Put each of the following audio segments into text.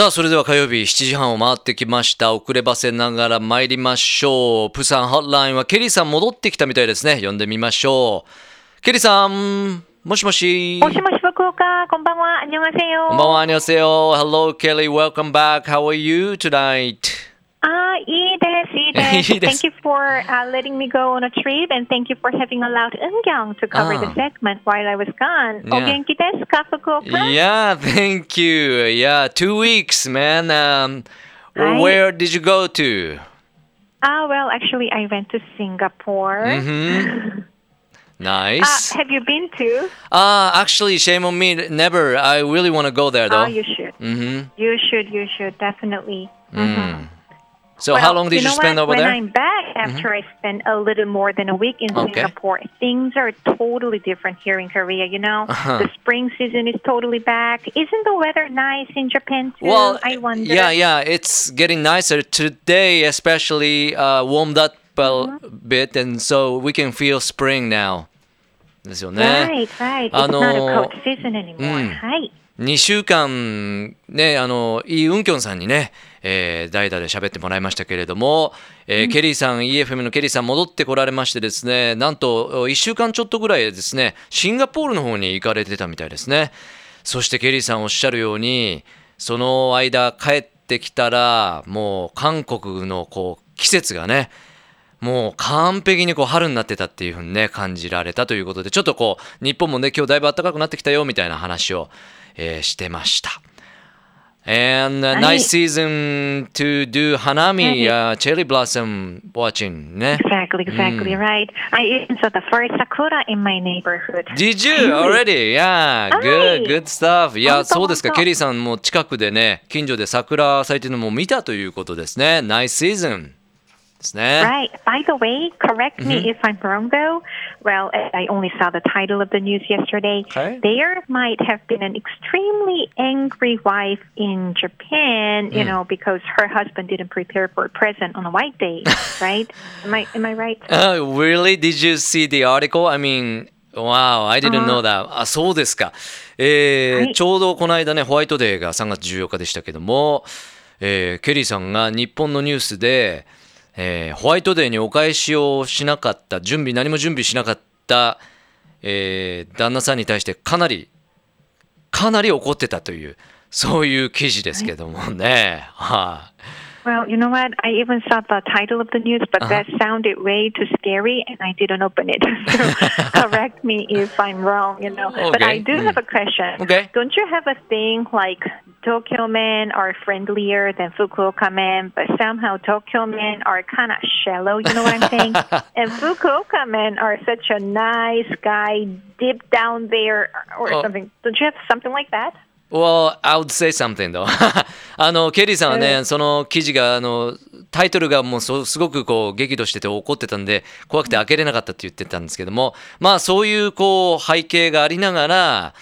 さあ、それでは火曜日7時半を回ってきました。遅ればせながら参りましょう。プサンホッラインはケリーさん戻ってきたみたいですね。呼んでみましょう。ケリーさん、もしもし。もしもし、福岡。こんばんは。こんばんは。こんばんは。Hello, Kelly. Welcome back. How are you tonight? Thank you for uh, letting me go on a trip and thank you for having allowed Eunkyung to cover the ah. segment while I was gone. Yeah. Oh, 오겐키 데스까, Yeah, thank you. Yeah, two weeks, man. Um, I... Where did you go to? Ah, uh, well, actually, I went to Singapore. Mm-hmm. Nice. Uh, have you been to? Uh, actually, shame on me. Never. I really want to go there, ah, though. Oh, you should. Mm-hmm. You should. You should definitely. Mm-hmm. Mm. Mm. So, Well, how long did you, know spend what? over when there? I'm back after I spent a little more than a week in Okay. Singapore, things are totally different here in Korea. You know, Uh-huh. the spring season is totally back. Isn't the weather nice in Japan too? Well, I wonder. yeah, yeah, it's getting nicer today, especially uh, warmed up a Uh-huh. bit, and so we can feel spring now. ですよね。 Right, right. It's あの not a cold season anymore. うんはい。 2週間ね、あの、イ・ウンキョンさんにね、えー代打で喋ってもらいましたけれども、えーケリーさん、EFM のケリーさん戻ってこられましてですね、なんと1週間ちょっとぐらいでですね、シンガポールの方に行かれてたみたいですね。そしてケリーさんおっしゃるように、その間帰ってきたら、もう韓国のこう季節がね、もう完璧にこう春になってたっていうふうにね感じられたということでちょっとこう日本もね今日だいぶ暖かくなってきたよみたいな話を、えーしてました。And、uh, はい nice season to do 花見、uh, cherry blossom watching ね。Exactly, exactly right. I even saw the first sakura in my neighborhood. Did you already? Yeah, は good, い good stuff. いや、そうですか。ケリーさんも近くでね、近所で桜咲いてるのも見たということですね。Nice season ですね。Right. By the way, correct Mm-hmm. me if I'm wrong though. Well, I only saw the title of the news yesterday. There might have been an extremely angry wife in Japan, Mm. you know, because her husband didn't prepare for a present on a white day, right? Am I am I right? Uh, really? Did you see the article? I mean, wow, I didn't know that. あ、そうですか。えーはいちょうどこの間ね、ホワイトデーが3月14日でしたけども、えーケリーさんが日本のニュースで、えーホワイトデーにお返しをしなかった、準備、何も準備しなかった、えー旦那さんに対してかなり、かなり怒ってたという、そういう記事ですけどもね。はい、Well, you know what? I even saw the title of the news, but Uh-huh. that sounded way too scary, and I didn't open it. So correct me if I'm wrong, you know. But I Okay. do have a question. Okay. Don't you have a thing like Tokyo men are friendlier than Fukuoka men, but somehow Tokyo men are kind of shallow? You know what I'm saying? and Fukuoka men are such a nice guy deep down there, or Oh. something. Don't you have something like that? Well, I would say something though. あの、ケリーさんはね、その記事が、あの、タイトルがもうそすごくこう激怒してて怒ってたんで、怖くて開けれなかったって言ってたんですけども、まあそういうこう背景がありながら、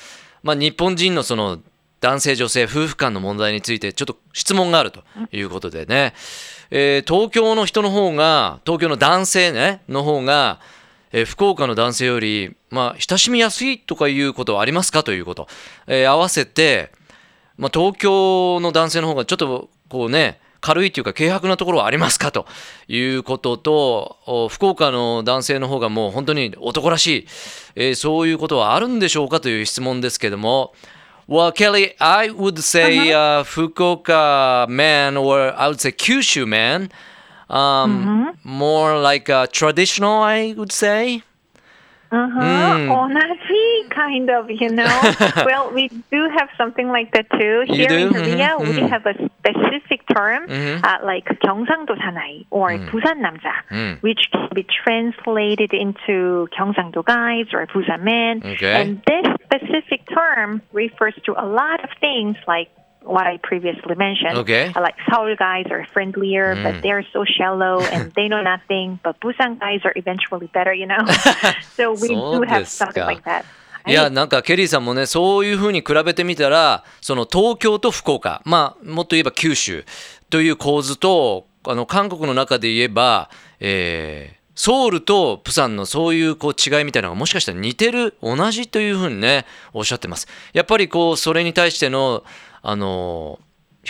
まあ日本人のその男性女性夫婦間の問題についてちょっと質問があるということでね、えー東京の人の方が、東京の男性ね、の方が、えー福岡の男性より、まあ、親しみやすいとかいうことはありますかということ、えー合わせて、まあ、東京の男性の方がちょっとこうね軽いというか軽薄なところはありますかということとお福岡の男性の方がもう本当に男らしい、えーそういうことはあるんでしょうかという質問ですけども Well, Kelly, I would say uh, Fukuoka man, or I would say Kyushu man, um, more like uh, traditional, I would say. Uh-huh. Mm. Onaji, kind of, you know. well, we do have something like that too. You Here in do? Korea, Mhm, we mhm. have a specific term Mhm. uh, like 경상도 사나이 or 부산 남자, Mm. which can be translated into 경상도 guys or Busan men. Okay. And this specific term refers to a lot of things like what I previously mentioned. Okay. Uh, Like Seoul guys are friendlier, Mm. but they're so shallow and they know nothing. But Busan guys are eventually better, you know. so we do have something like that. いやなんかケリーさんもねそういうふうに比べてみたらその東京と福岡まあもっと言えば九州という構図とあの韓国の中で言えば、えーソウルとプサンのそういうこう違いみたいなのがもしかしたら似てる同じというふうにねおっしゃってますやっぱりこうそれに対してのあの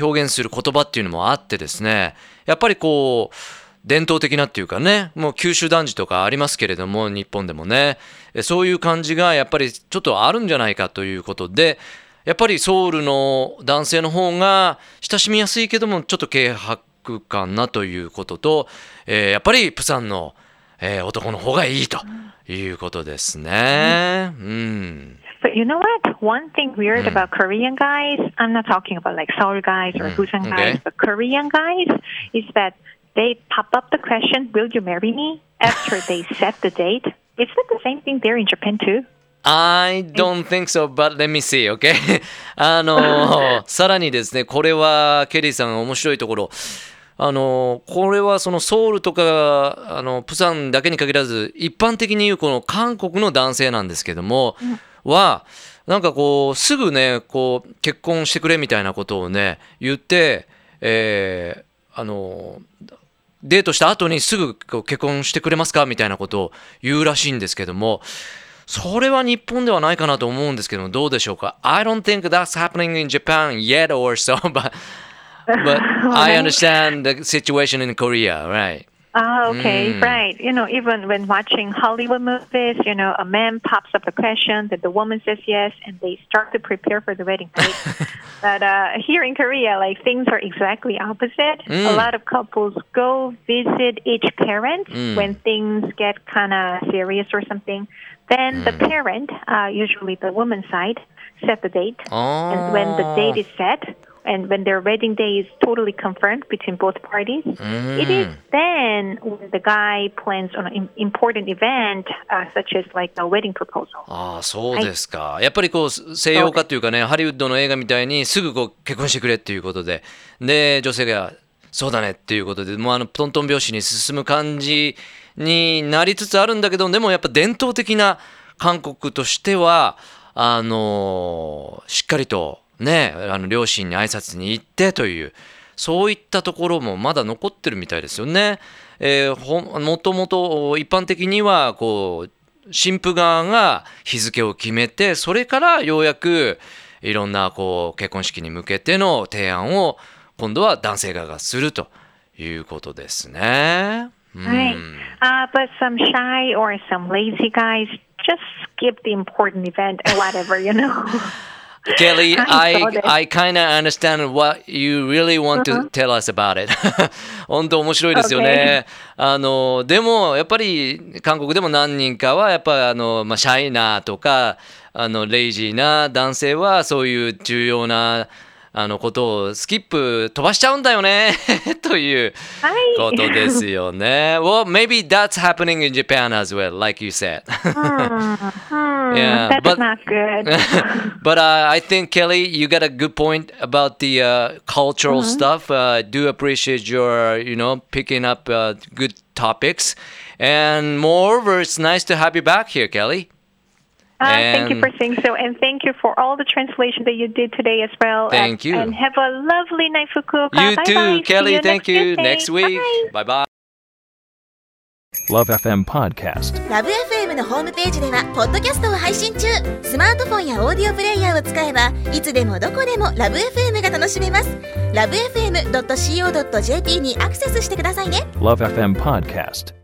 表現する言葉っていうのもあってですねやっぱりこう伝統的なっていうかねもう九州男児とかありますけれども日本でもねそういう感じがやっぱりちょっとあるんじゃないかということでやっぱりソウルの男性の方が親しみやすいけどもちょっと軽薄感なということと、えー、やっぱりプサンの、えー、男の方がいいということですね。うん But you know what? One thing weird mm. about Korean guys, I'm not talking about like Seoul guys or mm. Busan guys, okay. but Korean guys is that they pop up the question, Will you marry me? after they set the date. Is that the same thing there in Japan too? I don't think so, but let me see, okay? あの、さらにですね、これはケリーさん面白いところ。あのこれはそのソウルとかあのプサンだけに限らず一般的に言うこの韓国の男性なんですけども、はなんかこうすぐねこう結婚してくれみたいなことをね言って、えー、あのデートした後にすぐ結婚してくれますかみたいなことを言うらしいんですけどもそれは日本ではないかなと思うんですけどもどうでしょうか？I don't think that's happening in Japan yet or so but but I understand the situation in Korea right Ah, okay, mm. right. You know, even when watching Hollywood movies, you know, a man pops up a question, that the woman says yes, and they start to prepare for the wedding date. but uh, here in Korea, like things are exactly opposite. Mm. A lot of couples go visit each parent mm. when things get kind of serious or something. Then the mm. parent, uh, usually the woman's side, set the date, oh. and when the date is set, and when their wedding day is totally confirmed between both parties, mm. it is then when the guy plans on an important event, uh, such as like a wedding proposal. ああ、そうですか。はい、やっぱりこう西洋化というかね、ハリウッドの映画みたいにすぐこう結婚してくれっていうことで、で女性がそうだねっていうことで、もうあのトントン拍子に進む感じになりつつあるんだけど、でもやっぱ伝統的な韓国としてはあのしっかりとね、あの両親に挨拶に行ってというそういったところもまだ残ってるみたいですよね。えー、もともと一般的にはこう新婦側が日付を決めてそれからようやくいろんなこう結婚式に向けての提案を今度は男性側がするということですね。はい。Uh, but some shy or some lazy guys just skip the important event and whatever, you know? Kelly, I, I kind of understand what you really want to tell us about it. 本当面白いですよね。あのでもやっぱり韓国でも何人かはやっぱあの、まあ、シャイなとかあのレイジーな男性はそういう重要なあのことをスキップ飛ばしちゃうんだよねということですよね。well, maybe that's happening in Japan as well, like you said. yeah, that's but, not good. but uh, I think Kelly, you got a good point about the uh, cultural mm-hmm. stuff. Uh, do appreciate your, you know, picking up uh, good topics. And moreover, it's nice to have you back here, Kelly. Uh, thank you for saying so, and thank you for all the translation that you did today as well. Thank you. And have a lovely night, Fukuoka. You bye too, bye. Kelly. You thank you. Next week. Bye bye. Love FM Podcast Love FM のホームページではポッドキャストを配信中スマートフォンやオーディオプレイヤーを使えばいつでもどこでもラブ f m が楽しめますラブ FM.co.jp にアクセスしてくださいね Love FM Podcast